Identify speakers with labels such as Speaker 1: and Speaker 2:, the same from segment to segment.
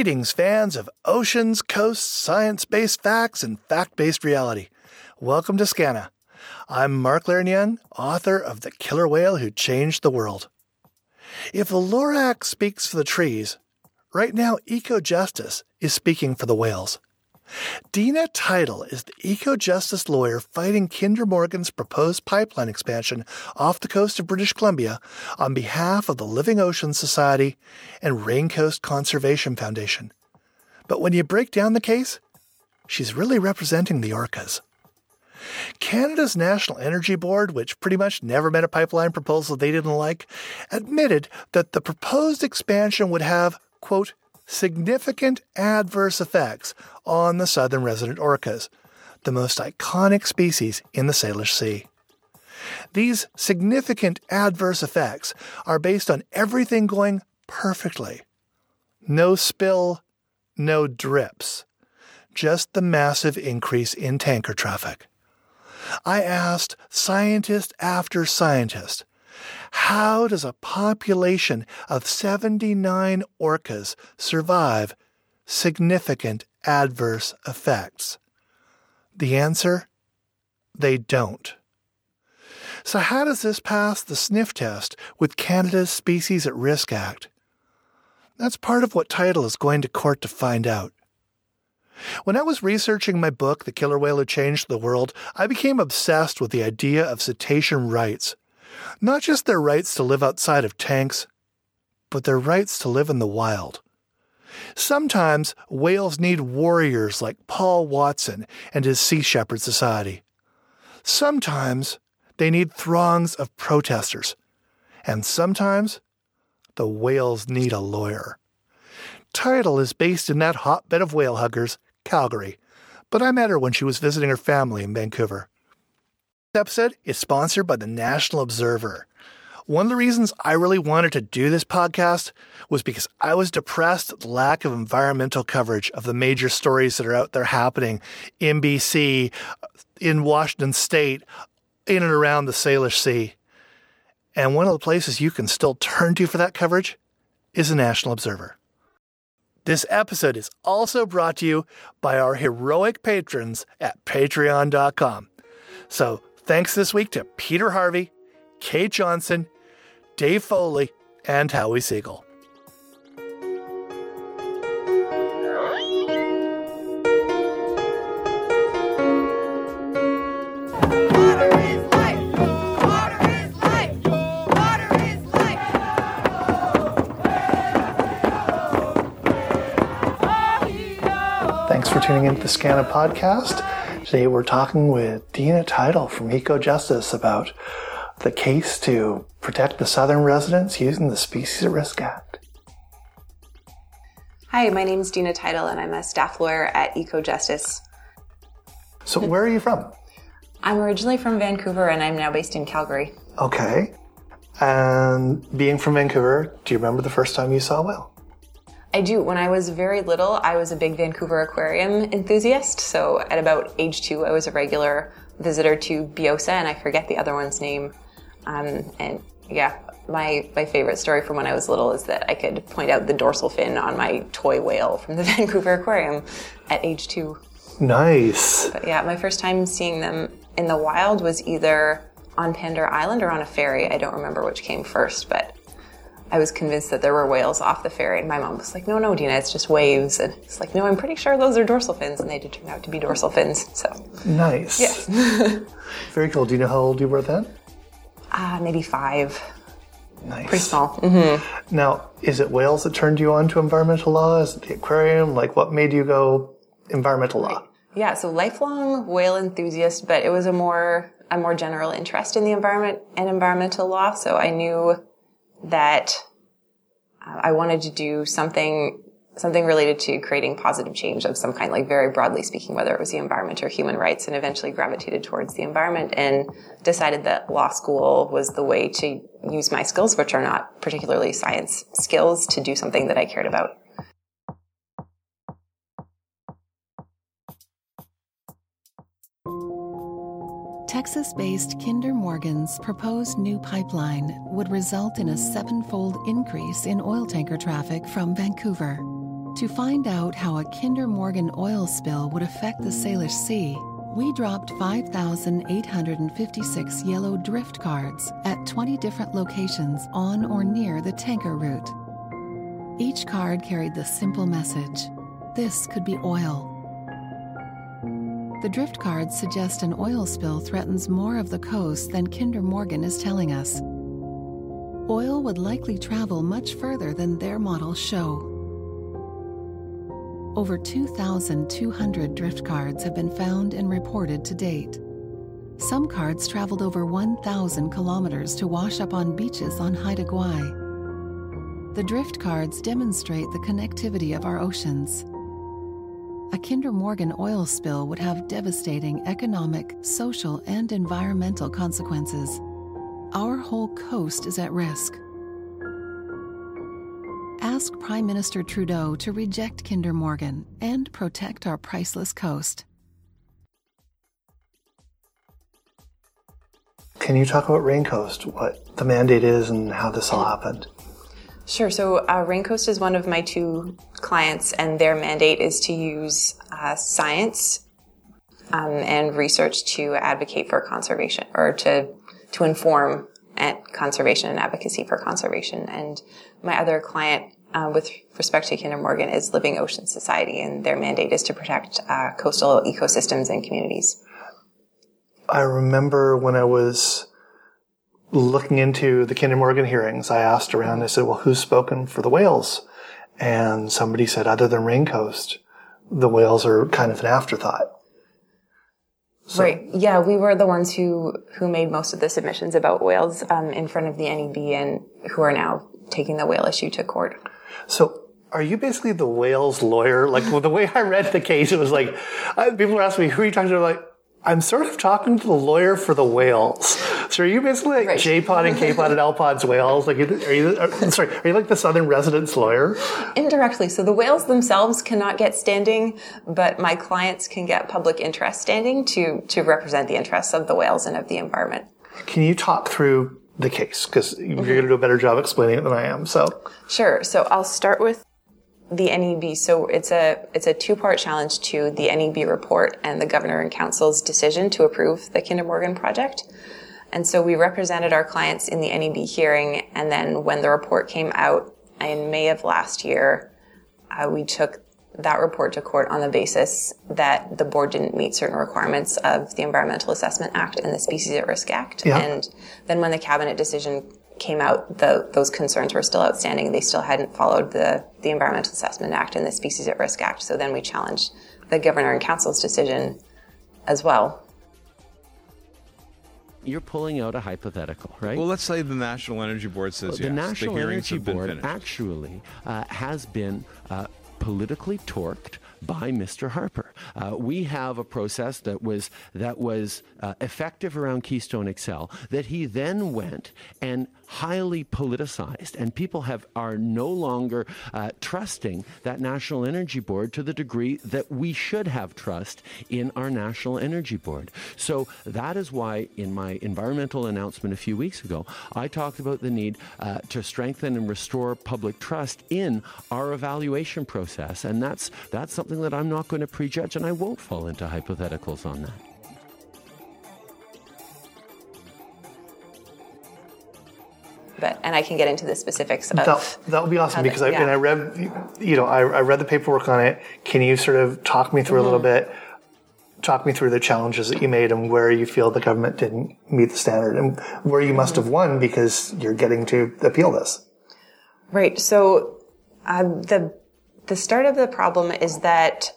Speaker 1: Greetings, fans of oceans, coasts, science based facts, and fact based reality. Welcome to Skaana. I'm Mark Young, author of The Killer Whale Who Changed the World. If the Lorax speaks for the trees, right now EcoJustice is speaking for the whales. Dina Teitel is the eco justice lawyer fighting Kinder Morgan's proposed pipeline expansion off the coast of British Columbia on behalf of the Living Oceans Society and Raincoast Conservation Foundation. But when you break down the case, she's really representing the orcas. Canada's National Energy Board, which pretty much never met a pipeline proposal they didn't like, admitted that the proposed expansion would have, quote, significant adverse effects on the southern resident orcas, the most iconic species in the Salish Sea. These significant adverse effects are based on everything going perfectly. No spill, no drips, just the massive increase in tanker traffic. I asked scientist after scientist how does a population of 79 orcas survive significant adverse effects? The answer? They don't. So, how does this pass the sniff test with Canada's Species at Risk Act? That's part of what Teitel is going to court to find out. When I was researching my book, The Killer Whale Who Changed the World, I became obsessed with the idea of cetacean rights. Not just their rights to live outside of tanks, but their rights to live in the wild. Sometimes whales need warriors like Paul Watson and his Sea Shepherd Society. Sometimes they need throngs of protesters. And sometimes the whales need a lawyer. Teitel is based in that hotbed of whale huggers, Calgary, but I met her when she was visiting her family in Vancouver. This episode is sponsored by the National Observer. One of the reasons I really wanted to do this podcast was because I was depressed at the lack of environmental coverage of the major stories that are out there happening in BC, in Washington state, in and around the Salish Sea. And one of the places you can still turn to for that coverage is the National Observer. This episode is also brought to you by our heroic patrons at patreon.com. So Thanks this week to Peter Harvey, Kate Johnson, Dave Foley, and Howie Siegel. Thanks for tuning into the Skaana podcast. Today we're talking with Dina Teitel from EcoJustice about the case to protect the southern residents using the Species at Risk Act.
Speaker 2: Hi, my name is Dina Teitel and I'm a staff lawyer at EcoJustice.
Speaker 1: So, where are you from?
Speaker 2: I'm originally from Vancouver and I'm now based in Calgary.
Speaker 1: Okay. And being from Vancouver, do you remember the first time you saw a whale?
Speaker 2: I do. When I was very little, I was a big Vancouver aquarium enthusiast. So at about age two, I was a regular visitor to Bjossa, and I forget the other one's name. Um, and yeah, my my favorite story from when I was little is that I could point out the dorsal fin on my toy whale from the Vancouver Aquarium at age two.
Speaker 1: Nice.
Speaker 2: But yeah, my first time seeing them in the wild was either on Pender Island or on a ferry. I don't remember which came first, but I was convinced that there were whales off the ferry, and my mom was like, "No, no, Dina, it's just waves." And it's like, "No, I'm pretty sure those are dorsal fins," and they did turn out to be dorsal fins. So
Speaker 1: nice.
Speaker 2: Yes.
Speaker 1: Very cool. Do you know how old you were then?
Speaker 2: Ah, uh, maybe five.
Speaker 1: Nice.
Speaker 2: Pretty small. Mm-hmm.
Speaker 1: Now, is it whales that turned you on to environmental law? Is it the aquarium? Like, what made you go environmental law?
Speaker 2: Yeah, so lifelong whale enthusiast, but it was a more a more general interest in the environment and environmental law. So I knew that uh, I wanted to do something something related to creating positive change of some kind, like very broadly speaking, whether it was the environment or human rights, and eventually gravitated towards the environment and decided that law school was the way to use my skills, which are not particularly science skills, to do something that I cared about.
Speaker 3: Texas based Kinder Morgan's proposed new pipeline would result in a sevenfold increase in oil tanker traffic from Vancouver. To find out how a Kinder Morgan oil spill would affect the Salish Sea, we dropped 5,856 yellow drift cards at 20 different locations on or near the tanker route. Each card carried the simple message this could be oil. The drift cards suggest an oil spill threatens more of the coast than Kinder Morgan is telling us. Oil would likely travel much further than their models show. Over 2,200 drift cards have been found and reported to date. Some cards traveled over 1,000 kilometers to wash up on beaches on Haida Gwaii. The drift cards demonstrate the connectivity of our oceans. A Kinder Morgan oil spill would have devastating economic, social, and environmental consequences. Our whole coast is at risk ask Prime Minister Trudeau to reject Kinder Morgan and protect our priceless coast.
Speaker 1: Can you talk about Raincoast, what the mandate is, and how this all happened?
Speaker 2: Sure. So, uh, Raincoast is one of my two clients, and their mandate is to use uh, science um, and research to advocate for conservation or to to inform at conservation and advocacy for conservation. And my other client uh, with respect to Kinder Morgan is Living Ocean Society, and their mandate is to protect uh, coastal ecosystems and communities.
Speaker 1: I remember when I was looking into the Kinder Morgan hearings, I asked around, I said, well, who's spoken for the whales? And somebody said, other than Raincoast, the whales are kind of an afterthought.
Speaker 2: So. Right. Yeah, we were the ones who who made most of the submissions about whales um, in front of the NEB and who are now taking the whale issue to court.
Speaker 1: So are you basically the whales lawyer? Like well, the way I read the case, it was like uh, people were asking me, "Who are you talking to?" Like I'm sort of talking to the lawyer for the whales. So are you basically like right. J-Pod and K-Pod and L-Pod's whales? Like, are you, are, sorry, are you like the Southern residence lawyer?
Speaker 2: Indirectly. So the whales themselves cannot get standing, but my clients can get public interest standing to, to represent the interests of the whales and of the environment.
Speaker 1: Can you talk through the case? Because you're mm-hmm. going to do a better job explaining it than I am. So.
Speaker 2: Sure. So I'll start with the NEB. So it's a it's a two part challenge to the NEB report and the Governor in Council's decision to approve the Kinder Morgan project. And so we represented our clients in the NEB hearing, and then when the report came out in May of last year, uh, we took that report to court on the basis that the board didn't meet certain requirements of the Environmental Assessment Act and the Species at Risk Act. Yeah. And then when the cabinet decision came out, the, those concerns were still outstanding. They still hadn't followed the, the Environmental Assessment Act and the Species at Risk Act. So then we challenged the Governor in Council's decision as well.
Speaker 4: You're pulling out a hypothetical, right?
Speaker 5: Well, let's say the National Energy Board says well,
Speaker 4: yes. The National the Energy Board actually uh, has been uh, politically torqued by Mr. Harper. Uh, we have a process that was that was uh, effective around Keystone XL that he then went and highly politicized, and people have are no longer uh, trusting that National Energy Board to the degree that we should have trust in our National Energy Board. So that is why, in my environmental announcement a few weeks ago, I talked about the need uh, to strengthen and restore public trust in our evaluation process, and that's that's something that I'm not going to prejudge, and I won't fall into hypotheticals on that.
Speaker 2: But and I can get into the specifics of that.
Speaker 1: That would be awesome because the, I yeah. and I read, you know, I, I, read the paperwork on it. Can you sort of talk me through mm-hmm. a little bit? Talk me through the challenges that you made and where you feel the government didn't meet the standard and where you must mm-hmm. have won because you're getting to appeal this.
Speaker 2: Right. So uh, the the start of the problem is that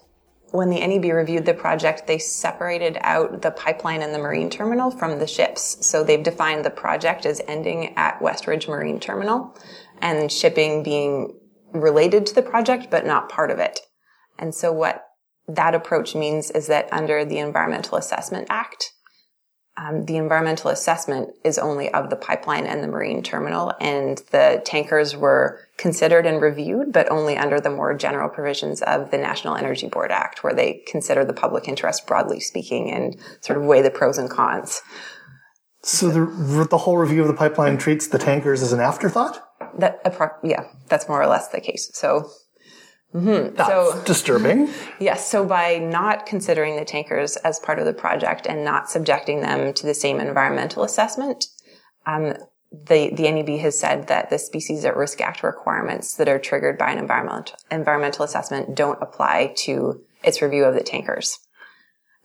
Speaker 2: when the NEB reviewed the project, they separated out the pipeline and the marine terminal from the ships. So they've defined the project as ending at Westridge Marine Terminal and shipping being related to the project, but not part of it. And so what that approach means is that under the Environmental Assessment Act, um, the environmental assessment is only of the pipeline and the marine terminal, and the tankers were considered and reviewed, but only under the more general provisions of the National Energy Board Act, where they consider the public interest broadly speaking and sort of weigh the pros and cons.
Speaker 1: So the the whole review of the pipeline treats the tankers as an afterthought.
Speaker 2: That yeah, that's more or less the case. So Mm-hmm.
Speaker 1: That's
Speaker 2: so,
Speaker 1: disturbing.
Speaker 2: yes. So by not considering the tankers as part of the project and not subjecting them to the same environmental assessment, um, the, the NEB has said that the Species at Risk Act requirements that are triggered by an environmental, environmental assessment don't apply to its review of the tankers.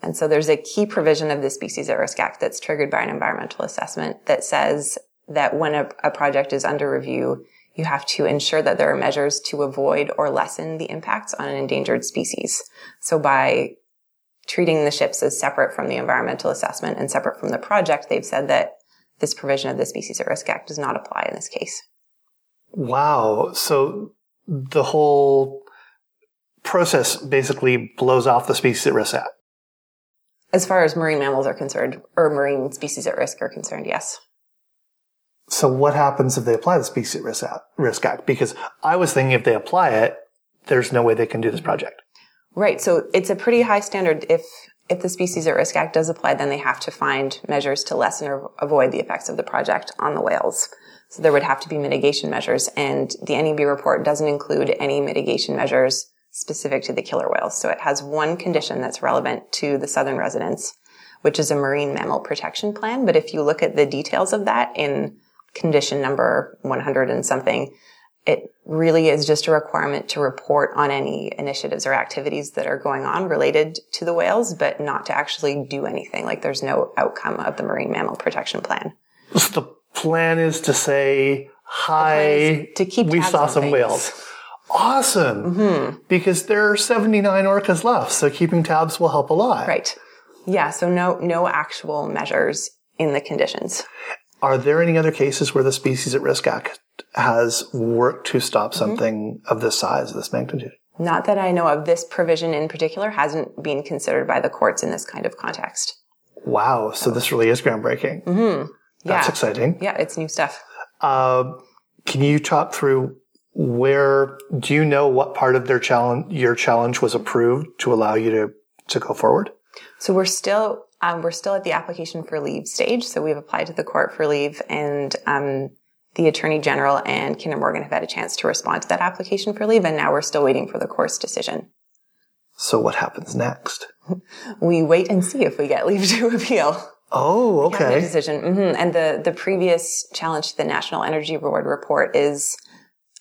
Speaker 2: And so there's a key provision of the Species at Risk Act that's triggered by an environmental assessment that says that when a, a project is under review, you have to ensure that there are measures to avoid or lessen the impacts on an endangered species. So by treating the ships as separate from the environmental assessment and separate from the project, they've said that this provision of the Species at Risk Act does not apply in this case.
Speaker 1: Wow. So the whole process basically blows off the Species at Risk Act.
Speaker 2: As far as marine mammals are concerned, or marine species at risk are concerned, yes.
Speaker 1: So what happens if they apply the Species at Risk Act? Because I was thinking if they apply it, there's no way they can do this project.
Speaker 2: Right. So it's a pretty high standard. If if the Species at Risk Act does apply, then they have to find measures to lessen or avoid the effects of the project on the whales. So there would have to be mitigation measures, and the NEB report doesn't include any mitigation measures specific to the killer whales. So it has one condition that's relevant to the southern residents, which is a marine mammal protection plan. But if you look at the details of that in condition number 100 and something, it really is just a requirement to report on any initiatives or activities that are going on related to the whales, but not to actually do anything. Like there's no outcome of the marine mammal protection plan.
Speaker 1: So the plan is to say, hi,
Speaker 2: to keep
Speaker 1: we saw some
Speaker 2: things.
Speaker 1: whales. Awesome.
Speaker 2: Mm-hmm.
Speaker 1: Because there are 79 orcas left, so keeping tabs will help a lot.
Speaker 2: Right. Yeah. So no, no actual measures in the conditions.
Speaker 1: Are there any other cases where the Species at Risk Act has worked to stop
Speaker 2: Mm-hmm.
Speaker 1: something of this size, this magnitude?
Speaker 2: Not that I know of. This provision in particular hasn't been considered by the courts in this kind of context.
Speaker 1: Wow. So this really is groundbreaking.
Speaker 2: Mm-hmm.
Speaker 1: That's
Speaker 2: yeah.
Speaker 1: exciting.
Speaker 2: Yeah, it's new stuff.
Speaker 1: Uh, can you talk through where, do you know what part of their challenge, your challenge was approved to allow you to, to go forward?
Speaker 2: So we're still um, we're still at the application for leave stage. So we've applied to the court for leave, and um, the attorney general and Kinder Morgan have had a chance to respond to that application for leave, and now we're still waiting for the court's decision.
Speaker 1: So what happens next?
Speaker 2: We wait and see if we get leave to appeal.
Speaker 1: Oh, okay.
Speaker 2: decision. hmm And the the previous challenge to the National Energy Board report is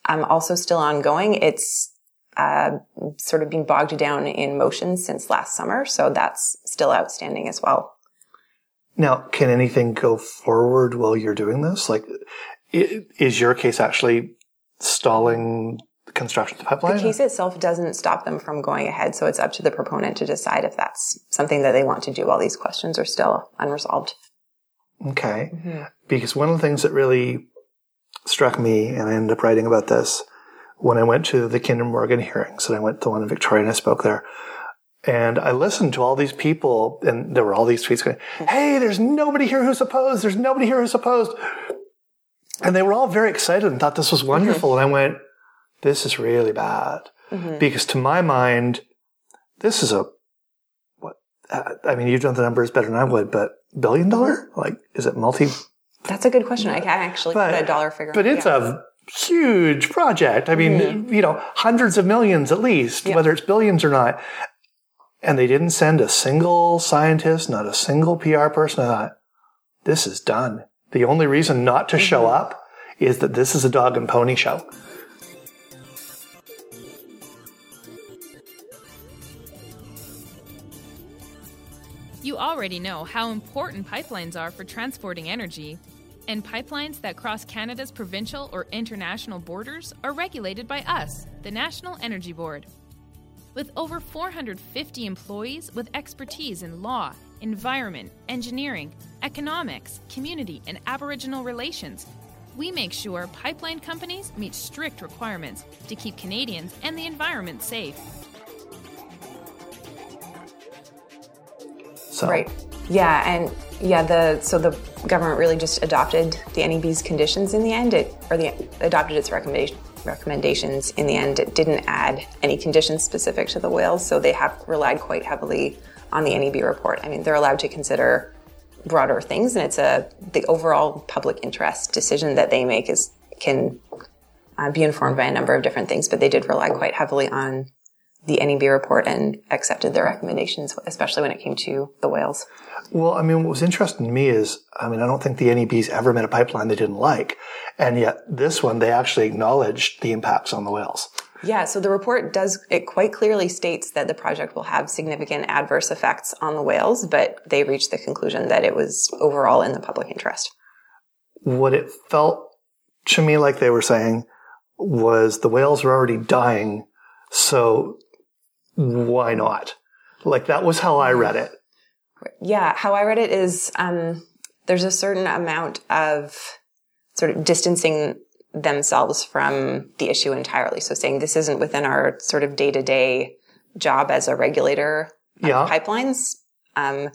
Speaker 2: um, also still ongoing. It's uh, sort of been bogged down in motions since last summer, so that's still outstanding as well.
Speaker 1: Now, can anything go forward while you're doing this? Like, is your case actually stalling the construction of the pipeline?
Speaker 2: The case itself doesn't stop them from going ahead, so it's up to the proponent to decide if that's something that they want to do while these questions are still unresolved.
Speaker 1: Okay.
Speaker 2: Mm-hmm.
Speaker 1: Because one of the things that really struck me, and I ended up writing about this when I went to the Kinder Morgan hearings, and I went to one in Victoria and I spoke there. And I listened to all these people, and there were all these tweets going, Hey, there's nobody here who's opposed. There's nobody here who's opposed. And they were all very excited and thought this was wonderful. And I went, This is really bad. Because to my mind, this is a, what, I mean, you've done the numbers better than I would, but billion dollar? Like, is it multi
Speaker 2: That's a good question. I actually put a dollar figure
Speaker 1: but it's
Speaker 2: Yeah. Mm-hmm.
Speaker 1: a huge project. I mean, you know, hundreds of millions at least, whether it's billions or not. And they didn't send a single scientist, not a single PR person. I thought, this is done. The only reason not to show
Speaker 2: Mm-hmm.
Speaker 1: up is that this is a dog and pony show.
Speaker 6: You already know how important pipelines are for transporting energy, and pipelines that cross Canada's provincial or international borders are regulated by us, the National Energy Board. With over 450 employees with expertise in law, environment, engineering, economics, community, and Aboriginal relations, we make sure pipeline companies meet strict requirements to keep Canadians and the environment safe.
Speaker 1: So,
Speaker 2: Right. Yeah, and yeah, the so the government really just adopted the NEB's conditions in the end, it, or the adopted its recommendation recommendations in the end. It didn't add any conditions specific to the whales, so they have relied quite heavily on the NEB report. I mean, they're allowed to consider broader things, and it's a the overall public interest decision that they make is can uh, be informed by a number of different things, but they did rely quite heavily on the NEB report and accepted their recommendations, especially when it came to the whales.
Speaker 1: Well, I mean, what was interesting to me is, I mean, I don't think the NEB's ever met a pipeline they didn't like. And yet this one, they actually acknowledged the impacts on the whales.
Speaker 2: Yeah, so the report does, it quite clearly states that the project will have significant adverse effects on the whales, but they reached the conclusion that it was overall in the public interest.
Speaker 1: What it felt to me like they were saying was the whales were already dying, so why not? Like that was how I read it.
Speaker 2: Yeah, how I read it is um, there's a certain amount of sort of distancing themselves from the issue entirely. So saying this isn't within our sort of day to day job as a regulator
Speaker 1: yeah.
Speaker 2: pipelines. Um,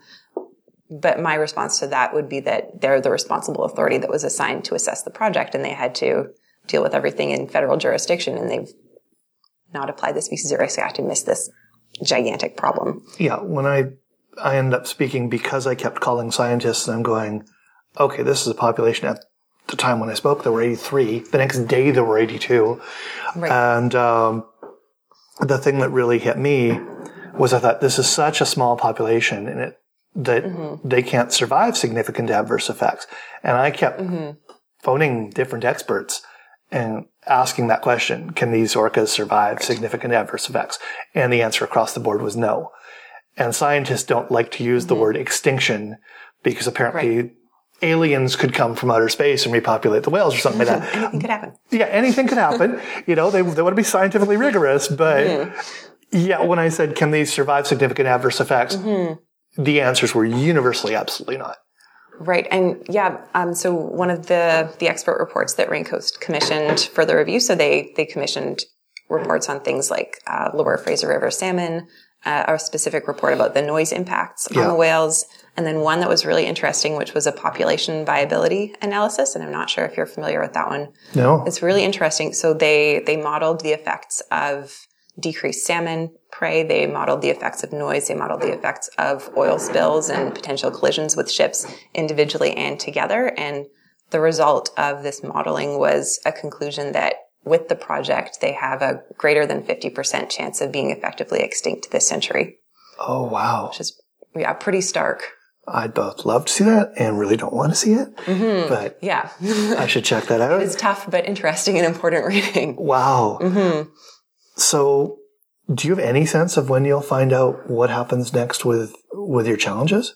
Speaker 2: but my response to that would be that they're the responsible authority that was assigned to assess the project and they had to deal with everything in federal jurisdiction and they've not applied the Species Risk Act and missed this gigantic problem.
Speaker 1: Yeah. When I, I end up speaking because I kept calling scientists and I'm going, okay, this is a population at the time when I spoke, there were 83. The next day, there were 82. Right. And um, the thing that really hit me was I thought this is such a small population and it that mm-hmm. they can't survive significant adverse effects. And I kept mm-hmm. phoning different experts and asking that question, can these orcas survive significant adverse effects? And the answer across the board was no. And scientists don't like to use mm-hmm. the word extinction because apparently right aliens could come from outer space and repopulate the whales or something like that.
Speaker 2: anything could happen.
Speaker 1: Yeah, anything could happen. you know, they, they want to be scientifically rigorous, but mm-hmm. yeah, when I said, can these survive significant adverse effects? Mm-hmm. The answers were universally absolutely not.
Speaker 2: Right, and yeah, um, so one of the the expert reports that Raincoast commissioned for the review, so they they commissioned reports on things like uh, lower Fraser River salmon, uh, a specific report about the noise impacts yeah. on the whales, and then one that was really interesting, which was a population viability analysis. And I'm not sure if you're familiar with that one.
Speaker 1: No.
Speaker 2: It's really interesting. So they, they modeled the effects of decreased salmon prey. They modeled the effects of noise. They modeled the effects of oil spills and potential collisions with ships individually and together. And the result of this modeling was a conclusion that with the project, they have a greater than 50% chance of being effectively extinct this century.
Speaker 1: Oh, wow.
Speaker 2: Which is, yeah, pretty stark.
Speaker 1: I'd both love to see that and really don't want to see it. Mm-hmm. But
Speaker 2: yeah,
Speaker 1: I should check that out.
Speaker 2: It's tough, but interesting and important reading.
Speaker 1: Wow. Mm-hmm. So, do you have any sense of when you'll find out what happens next with with your challenges?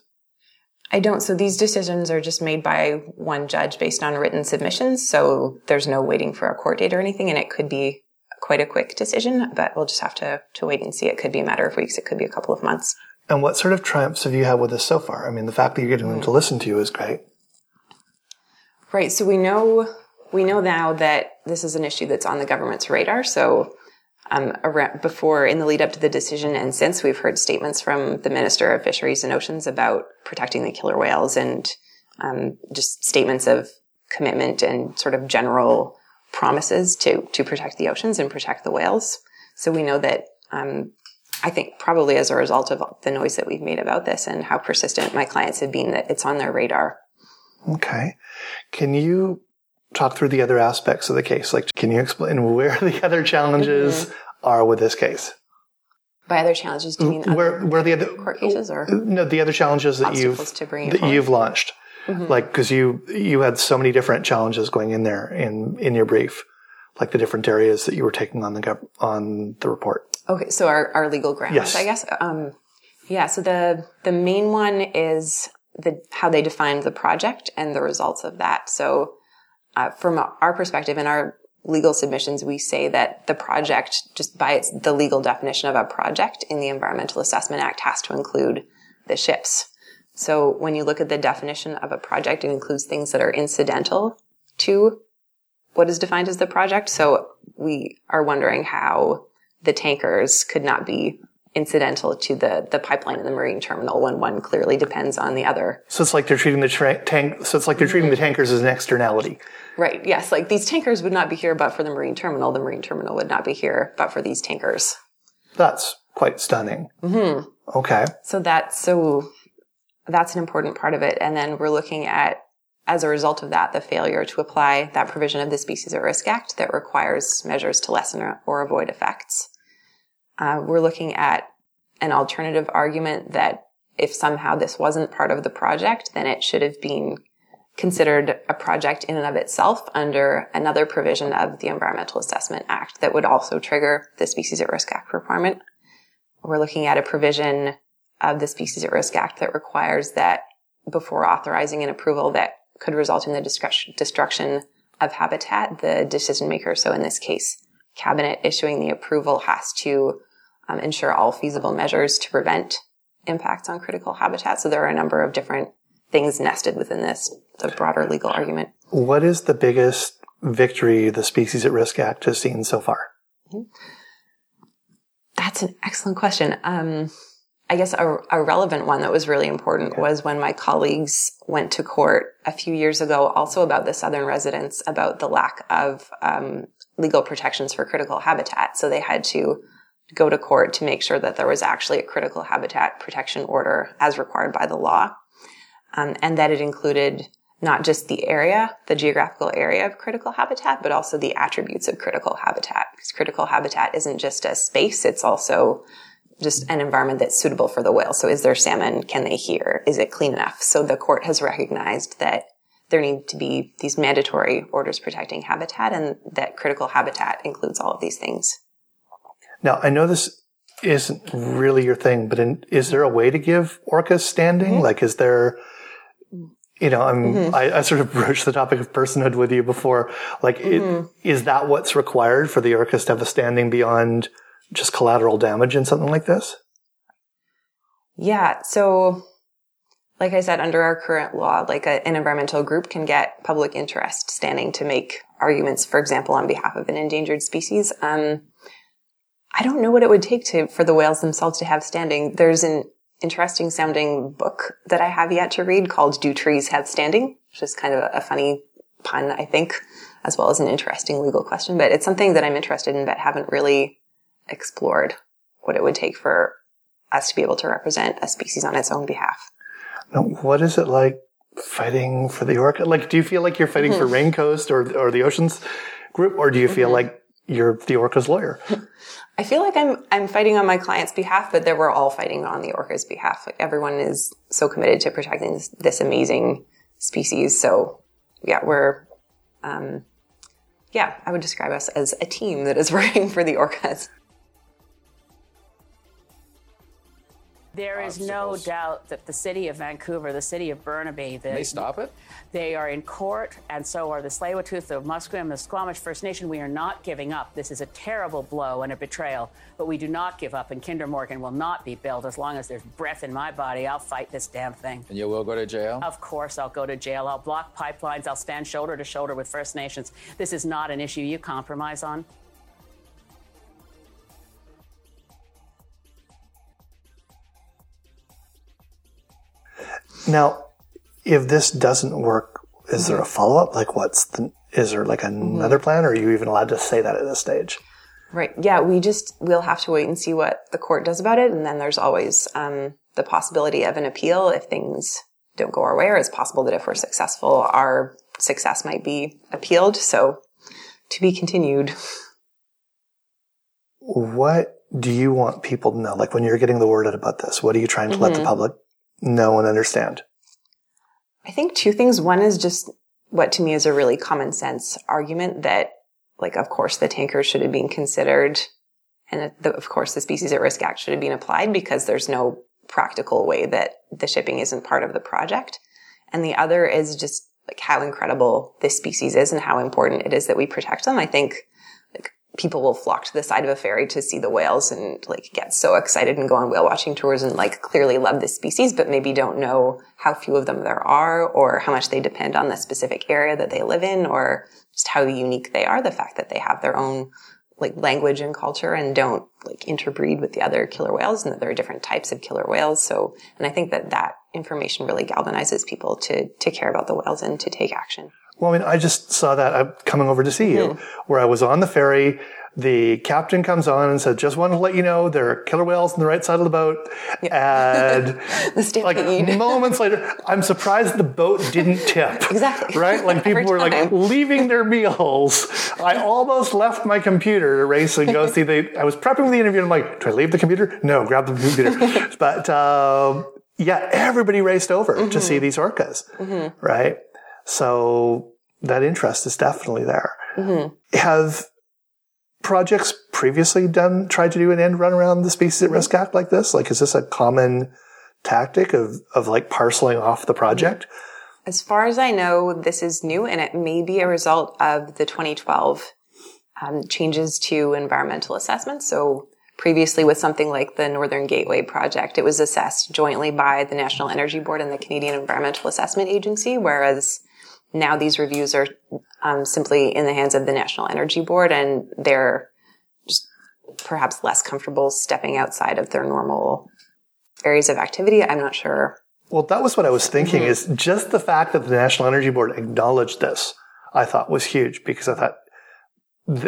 Speaker 2: I don't. So these decisions are just made by one judge based on written submissions. So there's no waiting for a court date or anything, and it could be quite a quick decision. But we'll just have to to wait and see. It could be a matter of weeks. It could be a couple of months.
Speaker 1: And what sort of triumphs have you had with this so far? I mean, the fact that you're getting them to listen to you is great.
Speaker 2: Right. So we know we know now that this is an issue that's on the government's radar. So um, around, before in the lead up to the decision and since we've heard statements from the Minister of Fisheries and Oceans about protecting the killer whales and um, just statements of commitment and sort of general promises to to protect the oceans and protect the whales. So we know that um, I think probably as a result of the noise that we've made about this and how persistent my clients have been that it's on their radar.
Speaker 1: Okay. Can you talk through the other aspects of the case? Like, can you explain where the other challenges mm-hmm. are with this case?
Speaker 2: By other challenges, do you mean
Speaker 1: where, where the other
Speaker 2: court cases or
Speaker 1: no the other challenges that you've that you've launched, mm-hmm. like because you you had so many different challenges going in there in in your brief, like the different areas that you were taking on the on the report.
Speaker 2: Okay, so our, our legal grounds, yes. I guess. Um, yeah, so the the main one is the how they defined the project and the results of that. So, uh, from our perspective in our legal submissions, we say that the project, just by its the legal definition of a project in the Environmental Assessment Act, has to include the ships. So, when you look at the definition of a project, it includes things that are incidental to what is defined as the project. So, we are wondering how the tankers could not be incidental to the the pipeline and the marine terminal when one clearly depends on the other.
Speaker 1: So it's like they're treating the tra- tank. So it's like they're treating the tankers as an externality.
Speaker 2: Right. Yes. Like these tankers would not be here but for the marine terminal. The marine terminal would not be here but for these tankers.
Speaker 1: That's quite stunning. Mm-hmm. Okay.
Speaker 2: So that's so that's an important part of it. And then we're looking at as a result of that, the failure to apply that provision of the Species at Risk Act that requires measures to lessen or avoid effects. Uh, we're looking at an alternative argument that if somehow this wasn't part of the project, then it should have been considered a project in and of itself under another provision of the Environmental Assessment Act that would also trigger the Species at Risk Act requirement. We're looking at a provision of the Species at Risk Act that requires that before authorizing an approval that could result in the destruction of habitat, the decision maker, so in this case, cabinet issuing the approval has to um, ensure all feasible measures to prevent impacts on critical habitat. So there are a number of different things nested within this, the broader legal argument.
Speaker 1: What is the biggest victory the Species at Risk Act has seen so far?
Speaker 2: That's an excellent question. Um, I guess a, a, relevant one that was really important okay. was when my colleagues went to court a few years ago, also about the southern residents, about the lack of um, legal protections for critical habitat. So they had to go to court to make sure that there was actually a critical habitat protection order as required by the law, um, and that it included not just the area, the geographical area of critical habitat, but also the attributes of critical habitat. Because critical habitat isn't just a space; it's also just an environment that's suitable for the whale. So is there salmon? Can they hear? Is it clean enough? So the court has recognized that there need to be these mandatory orders protecting habitat and that critical habitat includes all of these things.
Speaker 1: Now, I know this isn't really your thing, but in, is there a way to give orcas standing? Mm-hmm. Like, is there, you know, mm-hmm. I, I, sort of broached the topic of personhood with you before. Like, mm-hmm. it, is that what's required for the orcas to have a standing beyond just collateral damage in something like this?
Speaker 2: Yeah. So, like I said, under our current law, like a, an environmental group can get public interest standing to make arguments, for example, on behalf of an endangered species. Um, I don't know what it would take to for the whales themselves to have standing. There's an interesting sounding book that I have yet to read called "Do Trees Have Standing?" which is kind of a funny pun, I think, as well as an interesting legal question. But it's something that I'm interested in, but haven't really explored what it would take for us to be able to represent a species on its own behalf.
Speaker 1: Now, what is it like fighting for the orca? Like, do you feel like you're fighting mm-hmm. for Raincoast or, or the Oceans Group, or do you feel mm-hmm. like you're the orca's lawyer?
Speaker 2: I feel like I'm I'm fighting on my client's behalf, but that we're all fighting on the orca's behalf. Like everyone is so committed to protecting this, this amazing species. So yeah, we're um, yeah, I would describe us as a team that is working for the orcas.
Speaker 7: There is no doubt that the city of Vancouver, the city of Burnaby,
Speaker 5: the, they stop it.
Speaker 7: They are in court, and so are the Tsleil-Waututh, the Musqueam, the Squamish First Nation. We are not giving up. This is a terrible blow and a betrayal, but we do not give up. And Kinder Morgan will not be built as long as there's breath in my body. I'll fight this damn thing.
Speaker 5: And you will go to jail.
Speaker 7: Of course, I'll go to jail. I'll block pipelines. I'll stand shoulder to shoulder with First Nations. This is not an issue you compromise on.
Speaker 1: Now, if this doesn't work, is there a follow up? Like, what's the, is there like another mm-hmm. plan or are you even allowed to say that at this stage?
Speaker 2: Right. Yeah. We just, we'll have to wait and see what the court does about it. And then there's always, um, the possibility of an appeal if things don't go our way, or it's possible that if we're successful, our success might be appealed. So to be continued.
Speaker 1: What do you want people to know? Like when you're getting the word out about this, what are you trying to mm-hmm. let the mm-hmm. public know and understand?
Speaker 2: I think two things. One is just what to me is a really common sense argument that, like, of course, the tankers should have been considered, and the, of course, the Species at Risk Act should have been applied because there's no practical way that the shipping isn't part of the project. And the other is just like how incredible this species is and how important it is that we protect them. I think people will flock to the side of a ferry to see the whales and like get so excited and go on whale watching tours and like clearly love this species, but maybe don't know how few of them there are or how much they depend on the specific area that they live in or just how unique they are. The fact that they have their own like language and culture and don't like interbreed with the other killer whales and that there are different types of killer whales. So, and I think that that information really galvanizes people to, to care about the whales and to take action.
Speaker 1: Well, I mean, I just saw that I'm coming over to see you, mm-hmm. where I was on the ferry. the captain comes on and said, "Just wanted to let you know there are killer whales on the right side of the boat." And the like moments later, I'm surprised the boat didn't tip.
Speaker 2: Exactly.
Speaker 1: Right? Like people were like leaving their meals. I almost left my computer to race and go see the. I was prepping for the interview. and I'm like, "Do I leave the computer? No, grab the computer." but um, yeah, everybody raced over mm-hmm. to see these orcas. Mm-hmm. Right? So that interest is definitely there. Mm-hmm. Have projects previously done tried to do an end run around the Species at Risk Act like this? Like, is this a common tactic of of like parceling off the project?
Speaker 2: As far as I know, this is new, and it may be a result of the 2012 um, changes to environmental assessment. So previously with something like the Northern Gateway project, it was assessed jointly by the National Energy Board and the Canadian Environmental Assessment Agency, whereas now these reviews are um, simply in the hands of the National Energy Board, and they're just perhaps less comfortable stepping outside of their normal areas of activity. I'm not sure.
Speaker 1: Well, that was what I was thinking. Mm-hmm. Is just the fact that the National Energy Board acknowledged this, I thought was huge because I thought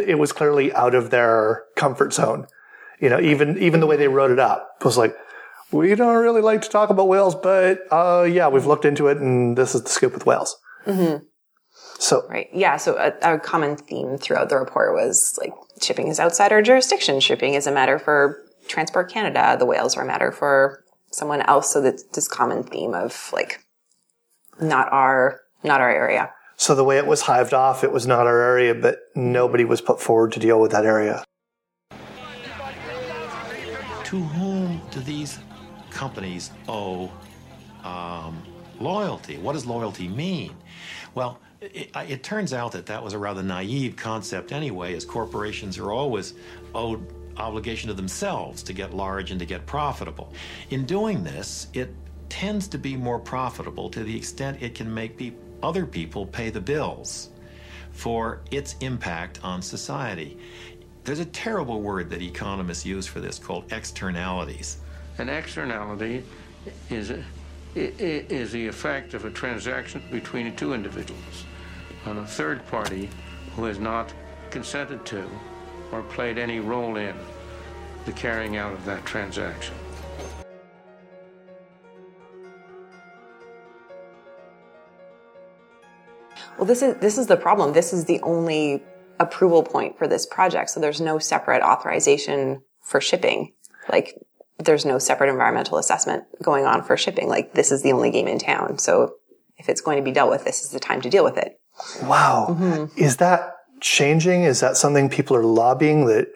Speaker 1: it was clearly out of their comfort zone. You know, even even the way they wrote it up was like, we don't really like to talk about whales, but uh, yeah, we've looked into it, and this is the scoop with whales. Mm-hmm. So
Speaker 2: right, yeah. So a, a, common theme throughout the report was like shipping is outside our jurisdiction. Shipping is a matter for Transport Canada. The whales are a matter for someone else. So that's this common theme of like not our not our area.
Speaker 1: So the way it was hived off, it was not our area, but nobody was put forward to deal with that area.
Speaker 8: To whom do these companies owe um, loyalty? What does loyalty mean? Well, it, it, turns out that that was a rather naive concept anyway, as corporations are always owed obligation to themselves to get large and to get profitable. In doing this, it tends to be more profitable to the extent it can make pe- other people pay the bills for its impact on society. There's a terrible word that economists use for this called externalities.
Speaker 9: An externality is is the effect of a transaction between two individuals on a third party who has not consented to or played any role in the carrying out of that transaction.
Speaker 2: Well, this is this is the problem. This is the only approval point for this project, so there's no separate authorization for shipping. Like there's no separate environmental assessment going on for shipping. Like this is the only game in town. So if it's going to be dealt with, this is the time to deal with it.
Speaker 1: Wow. Mm-hmm. Is that changing? Is that something people are lobbying that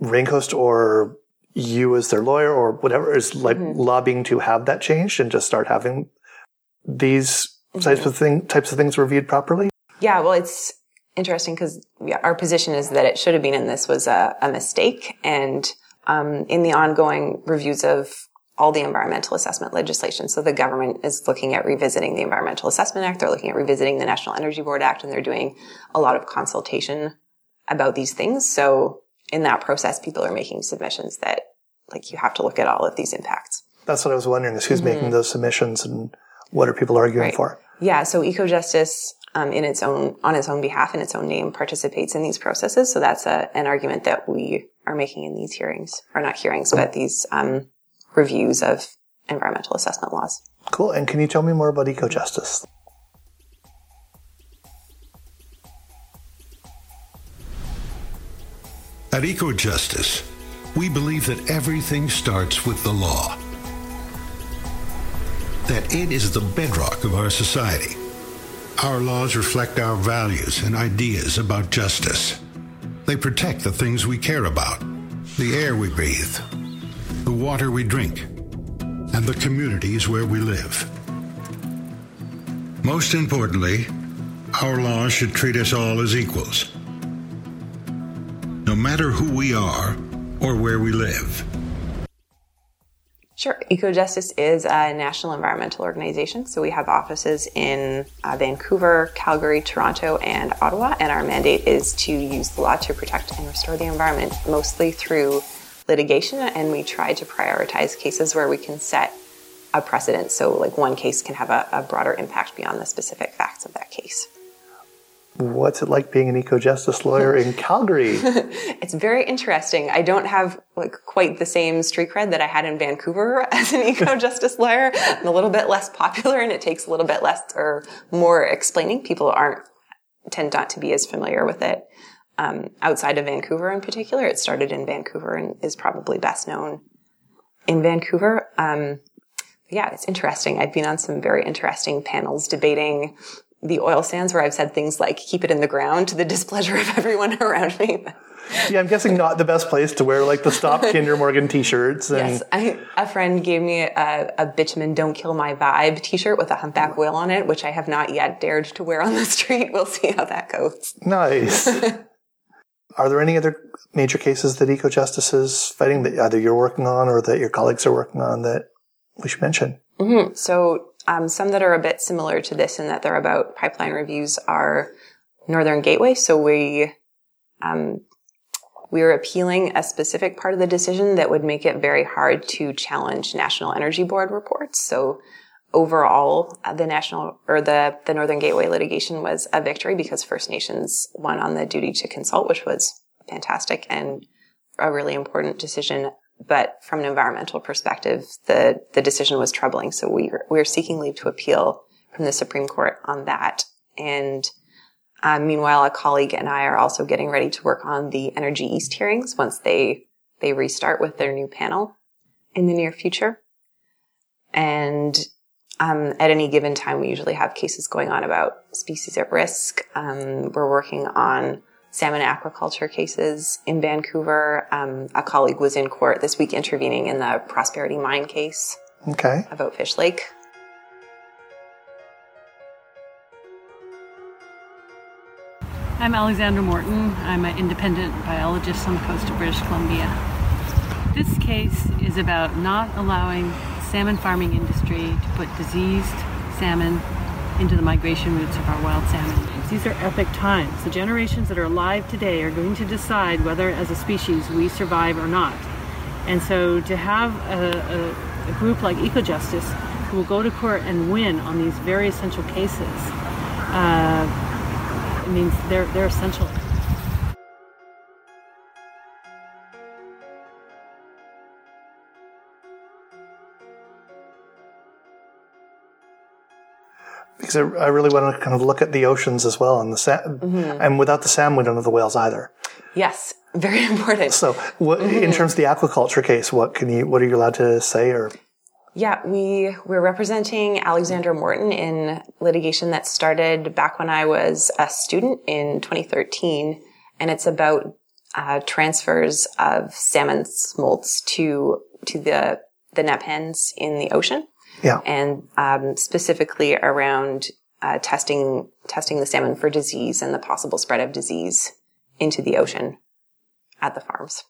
Speaker 1: Raincoast or you as their lawyer or whatever is like mm-hmm. lobbying to have that changed and just start having these mm-hmm. types of thing, types of things reviewed properly?
Speaker 2: Yeah. Well, it's interesting because yeah, our position is that it should have been in this was a, a mistake and um, in the ongoing reviews of all the environmental assessment legislation. So the government is looking at revisiting the Environmental Assessment Act. They're looking at revisiting the National Energy Board Act, and they're doing a lot of consultation about these things. So in that process, people are making submissions that like you have to look at all of these impacts.
Speaker 1: That's what I was wondering is who's mm-hmm. making those submissions and what are people arguing right. for?
Speaker 2: Yeah. So EcoJustice, um, in its own, on its own behalf, in its own name, participates in these processes. So that's a, an argument that we are making in these hearings, or not hearings, but these um, reviews of environmental assessment laws.
Speaker 1: Cool. And can you tell me more about EcoJustice?
Speaker 10: At EcoJustice, we believe that everything starts with the law. That it is the bedrock of our society. Our laws reflect our values and ideas about justice. They protect the things we care about the air we breathe, the water we drink, and the communities where we live. Most importantly, our laws should treat us all as equals, no matter who we are or where we live.
Speaker 2: Sure. EcoJustice is a national environmental organization. So we have offices in uh, Vancouver, Calgary, Toronto, and Ottawa. And our mandate is to use the law to protect and restore the environment, mostly through litigation. And we try to prioritize cases where we can set a precedent. So, like one case can have a, a broader impact beyond the specific facts of that case.
Speaker 1: What's it like being an eco justice lawyer in Calgary?
Speaker 2: it's very interesting. I don't have like quite the same street cred that I had in Vancouver as an eco justice lawyer. I'm a little bit less popular and it takes a little bit less or more explaining. People aren't tend not to be as familiar with it. Um, outside of Vancouver in particular, it started in Vancouver and is probably best known in Vancouver. Um, yeah, it's interesting. I've been on some very interesting panels debating the oil sands where I've said things like keep it in the ground to the displeasure of everyone around me.
Speaker 1: yeah, I'm guessing not the best place to wear like the Stop Kinder Morgan t-shirts. And...
Speaker 2: Yes, I, a friend gave me a, a bitumen "Don't Kill My Vibe" t-shirt with a humpback whale on it, which I have not yet dared to wear on the street. We'll see how that goes.
Speaker 1: Nice. are there any other major cases that EcoJustice is fighting that either you're working on or that your colleagues are working on that we should mention?
Speaker 2: Mm-hmm. So um, some that are a bit similar to this in that they're about pipeline reviews are Northern Gateway. So we um, we are appealing a specific part of the decision that would make it very hard to challenge National Energy Board reports. So overall, uh, the national or the the Northern Gateway litigation was a victory because First Nations won on the duty to consult, which was fantastic and a really important decision but from an environmental perspective, the, the decision was troubling. So we are, we're seeking leave to appeal from the Supreme Court on that. And uh, meanwhile, a colleague and I are also getting ready to work on the Energy East hearings once they they restart with their new panel in the near future. And um, at any given time, we usually have cases going on about species at risk. Um, we're working on salmon aquaculture cases in Vancouver. Um, a colleague was in court this week intervening in the Prosperity Mine case.
Speaker 1: Okay.
Speaker 2: About Fish Lake.
Speaker 11: I'm Alexandra Morton. I'm an independent biologist on the coast of British Columbia. This case is about not allowing salmon farming industry to put diseased salmon into the migration routes of our wild salmon. These are epic times. The generations that are alive today are going to decide whether, as a species, we survive or not. And so to have a, a, a group like EcoJustice who will go to court and win on these very essential cases uh, means they're, they're essential.
Speaker 1: Because I, I, really want to kind of look at the oceans as well and the Sam, mm-hmm. and without the salmon, we don't have the whales either.
Speaker 2: Yes, very important.
Speaker 1: So, what, mm-hmm. in terms of the aquaculture case, what can you, what are you allowed to say or?
Speaker 2: Yeah, we we're representing Alexandra Morton in litigation that started back when I was a student in 2013, and it's about uh, transfers of salmon smolts to to the the net pens in the ocean.
Speaker 1: Yeah.
Speaker 2: And um, specifically around uh, testing testing the salmon for disease and the possible spread of disease into the ocean at the farms.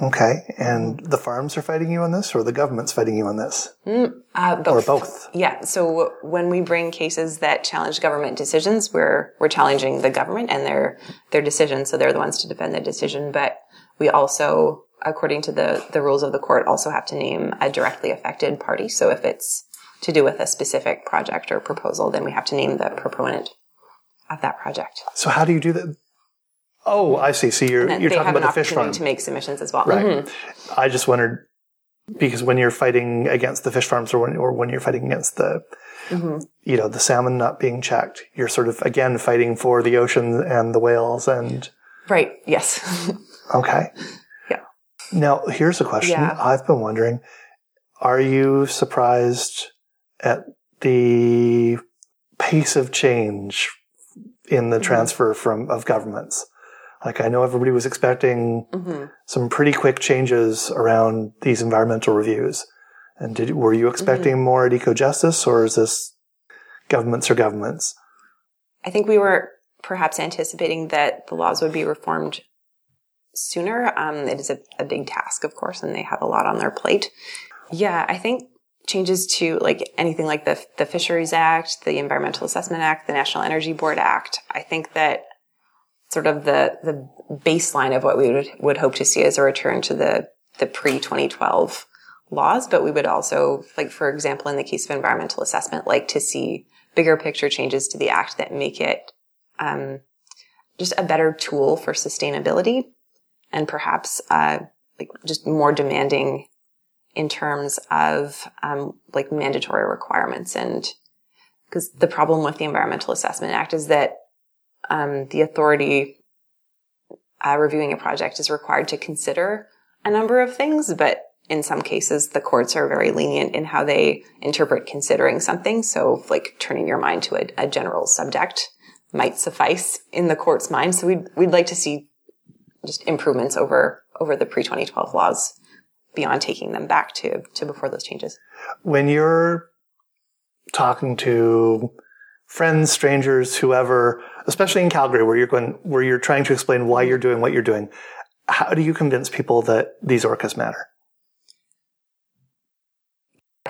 Speaker 1: Okay, and the farms are fighting you on this, or the government's fighting you on this,
Speaker 2: mm, uh,
Speaker 1: both. or both?
Speaker 2: Yeah. So when we bring cases that challenge government decisions, we're we're challenging the government and their their decision. So they're the ones to defend the decision. But we also according to the, the rules of the court, also have to name a directly affected party. So if it's to do with a specific project or proposal, then we have to name the proponent of that project.
Speaker 1: So how do you do that? Oh, I see. So you're you're talking about the fish farm
Speaker 2: to make submissions as well.
Speaker 1: Right. Mm-hmm. I just wondered because when you're fighting against the fish farms or when, or when you're fighting against the mm-hmm. you know the salmon not being checked, you're sort of again fighting for the ocean and the whales and
Speaker 2: right. Yes.
Speaker 1: okay. Now, here's a question yeah. I've been wondering. Are you surprised at the pace of change in the mm-hmm. transfer from of governments? Like I know everybody was expecting mm-hmm. some pretty quick changes around these environmental reviews. And did were you expecting mm-hmm. more at EcoJustice or is this governments or governments?
Speaker 2: I think we were perhaps anticipating that the laws would be reformed sooner. Um, it is a, a big task, of course, and they have a lot on their plate. Yeah, I think changes to like anything like the the Fisheries Act, the Environmental Assessment Act, the National Energy Board Act. I think that sort of the the baseline of what we would would hope to see is a return to the the pre 2012 laws, but we would also like for example in the case of environmental assessment like to see bigger picture changes to the act that make it um, just a better tool for sustainability and perhaps uh, like just more demanding in terms of um, like mandatory requirements. And because the problem with the environmental assessment act is that um, the authority uh, reviewing a project is required to consider a number of things but in some cases the courts are very lenient in how they interpret considering something. So like turning your mind to a, a general subject might suffice in the court's mind. So we'd, we'd like to see just improvements over over the pre 2012 laws beyond taking them back to to before those changes.
Speaker 1: When you're talking to friends, strangers, whoever, especially in Calgary, where you're going, where you're trying to explain why you're doing what you're doing, how do you convince people that these orcas matter?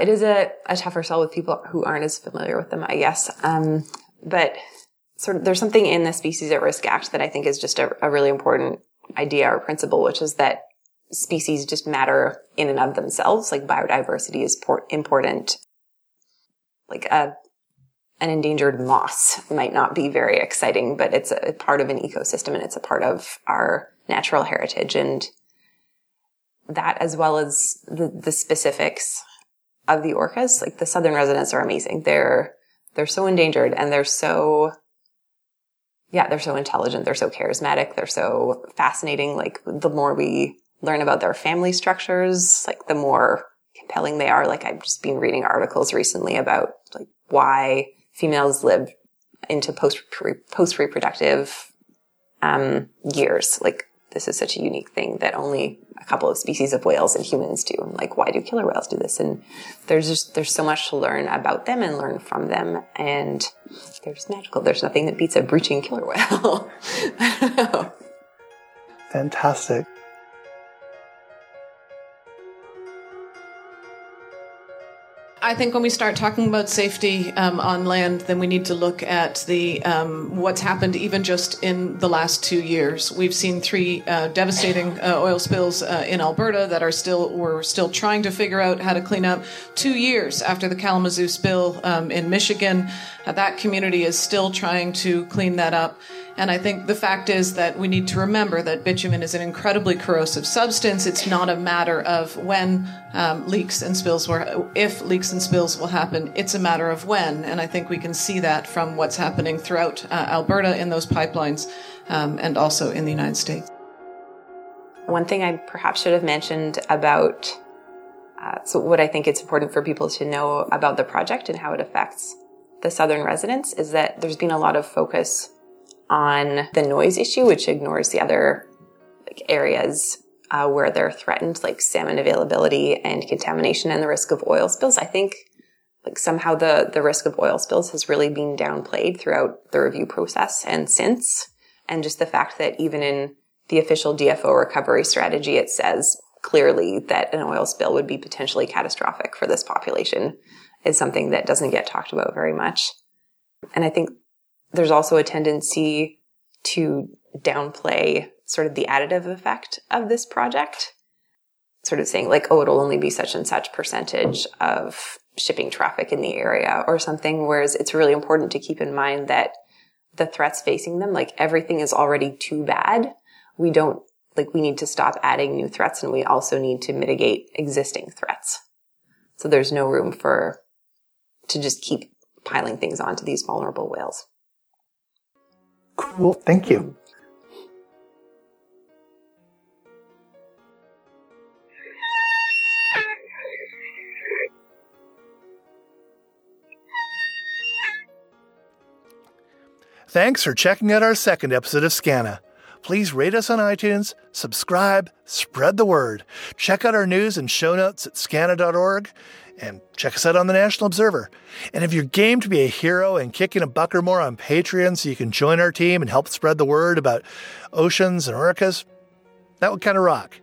Speaker 2: It is a, a tougher sell with people who aren't as familiar with them, I guess. Um, but sort of, there's something in the Species at Risk Act that I think is just a, a really important idea or principle, which is that species just matter in and of themselves. Like biodiversity is por- important. Like a, an endangered moss might not be very exciting, but it's a, a part of an ecosystem and it's a part of our natural heritage. And that as well as the, the specifics of the orcas, like the southern residents are amazing. They're, they're so endangered and they're so yeah, they're so intelligent. They're so charismatic. They're so fascinating. Like the more we learn about their family structures, like the more compelling they are. Like I've just been reading articles recently about like why females live into post post reproductive um, years. Like this is such a unique thing that only a couple of species of whales and humans do. Like, why do killer whales do this? And there's just, there's so much to learn about them and learn from them. And they're just magical. There's nothing that beats a breaching killer whale.
Speaker 1: Fantastic.
Speaker 12: I think when we start talking about safety um, on land, then we need to look at the um, what's happened even just in the last two years. We've seen three uh, devastating uh, oil spills uh, in Alberta that are still we're still trying to figure out how to clean up. Two years after the Kalamazoo spill um, in Michigan, uh, that community is still trying to clean that up. And I think the fact is that we need to remember that bitumen is an incredibly corrosive substance. It's not a matter of when um, leaks and spills were, if leaks and spills will happen. It's a matter of when. And I think we can see that from what's happening throughout uh, Alberta in those pipelines um, and also in the United States.
Speaker 2: One thing I perhaps should have mentioned about uh, so what I think it's important for people to know about the project and how it affects the southern residents is that there's been a lot of focus on the noise issue, which ignores the other like, areas uh, where they're threatened, like salmon availability and contamination and the risk of oil spills. I think like somehow the, the risk of oil spills has really been downplayed throughout the review process and since. And just the fact that even in the official DFO recovery strategy, it says clearly that an oil spill would be potentially catastrophic for this population is something that doesn't get talked about very much. And I think there's also a tendency to downplay sort of the additive effect of this project. Sort of saying like, oh, it'll only be such and such percentage of shipping traffic in the area or something. Whereas it's really important to keep in mind that the threats facing them, like everything is already too bad. We don't, like, we need to stop adding new threats and we also need to mitigate existing threats. So there's no room for, to just keep piling things onto these vulnerable whales.
Speaker 1: Cool. Thank you. Thanks for checking out our second episode of Skaana. Please rate us on iTunes, subscribe, spread the word. Check out our news and show notes at skaana.org and check us out on the National Observer. And if you're game to be a hero and kicking a buck or more on Patreon so you can join our team and help spread the word about oceans and orcas, that would kind of rock.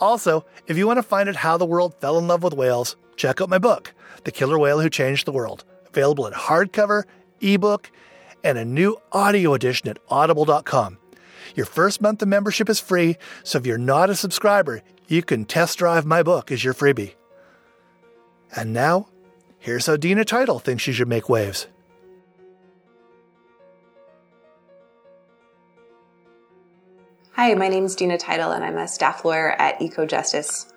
Speaker 1: Also, if you want to find out how the world fell in love with whales, check out my book, The Killer Whale Who Changed the World, available in hardcover, ebook, and a new audio edition at audible.com. Your first month of membership is free, so if you're not a subscriber, you can test drive my book as your freebie. And now, here's how Dina Teitel thinks she should make waves.
Speaker 2: Hi, my name is Dina Teitel, and I'm a staff lawyer at EcoJustice.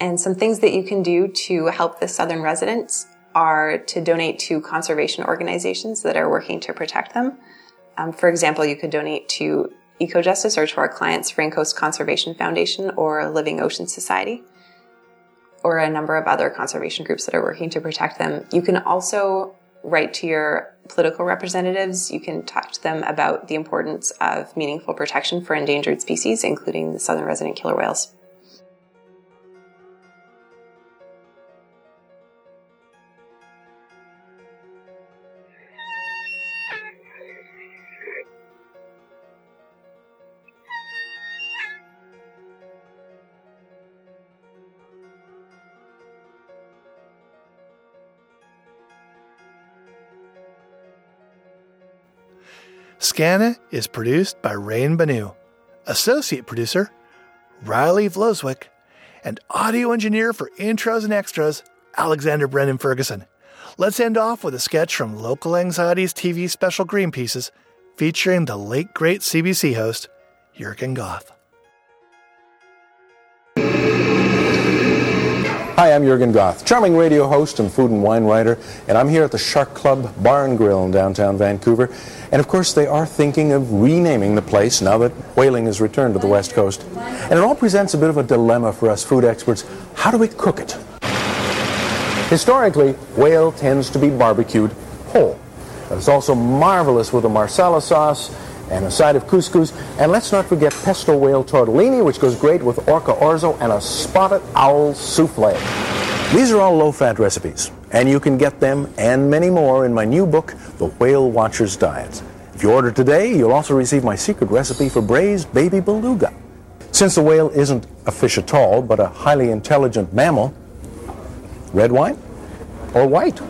Speaker 2: And some things that you can do to help the southern residents are to donate to conservation organizations that are working to protect them. Um, for example, you could donate to EcoJustice or to our clients, Raincoast Conservation Foundation or Living Ocean Society, or a number of other conservation groups that are working to protect them. You can also write to your political representatives. You can talk to them about the importance of meaningful protection for endangered species, including the southern resident killer whales.
Speaker 1: Skaana is produced by Rain Banu, associate producer Riley Vloswick, and audio engineer for intros and extras Alexander Brennan Ferguson. Let's end off with a sketch from Local Anxieties TV special Green Pieces featuring the late great CBC host Jurgen Gothe.
Speaker 13: Hi, I'm Jurgen Gothe, charming radio host and food and wine writer, and I'm here at the Shark Club Bar and Grill in downtown Vancouver. And of course, they are thinking of renaming the place now that whaling has returned to the West Coast. And it all presents a bit of a dilemma for us food experts. How do we cook it? Historically, whale tends to be barbecued whole. It's also marvelous with a marsala sauce and a side of couscous. And let's not forget pesto whale tortellini, which goes great with orca orzo and a spotted owl souffle. These are all low-fat recipes, and you can get them and many more in my new book, The Whale Watcher's Diet. If you order today, you'll also receive my secret recipe for braised baby beluga. Since the whale isn't a fish at all, but a highly intelligent mammal, red wine or white?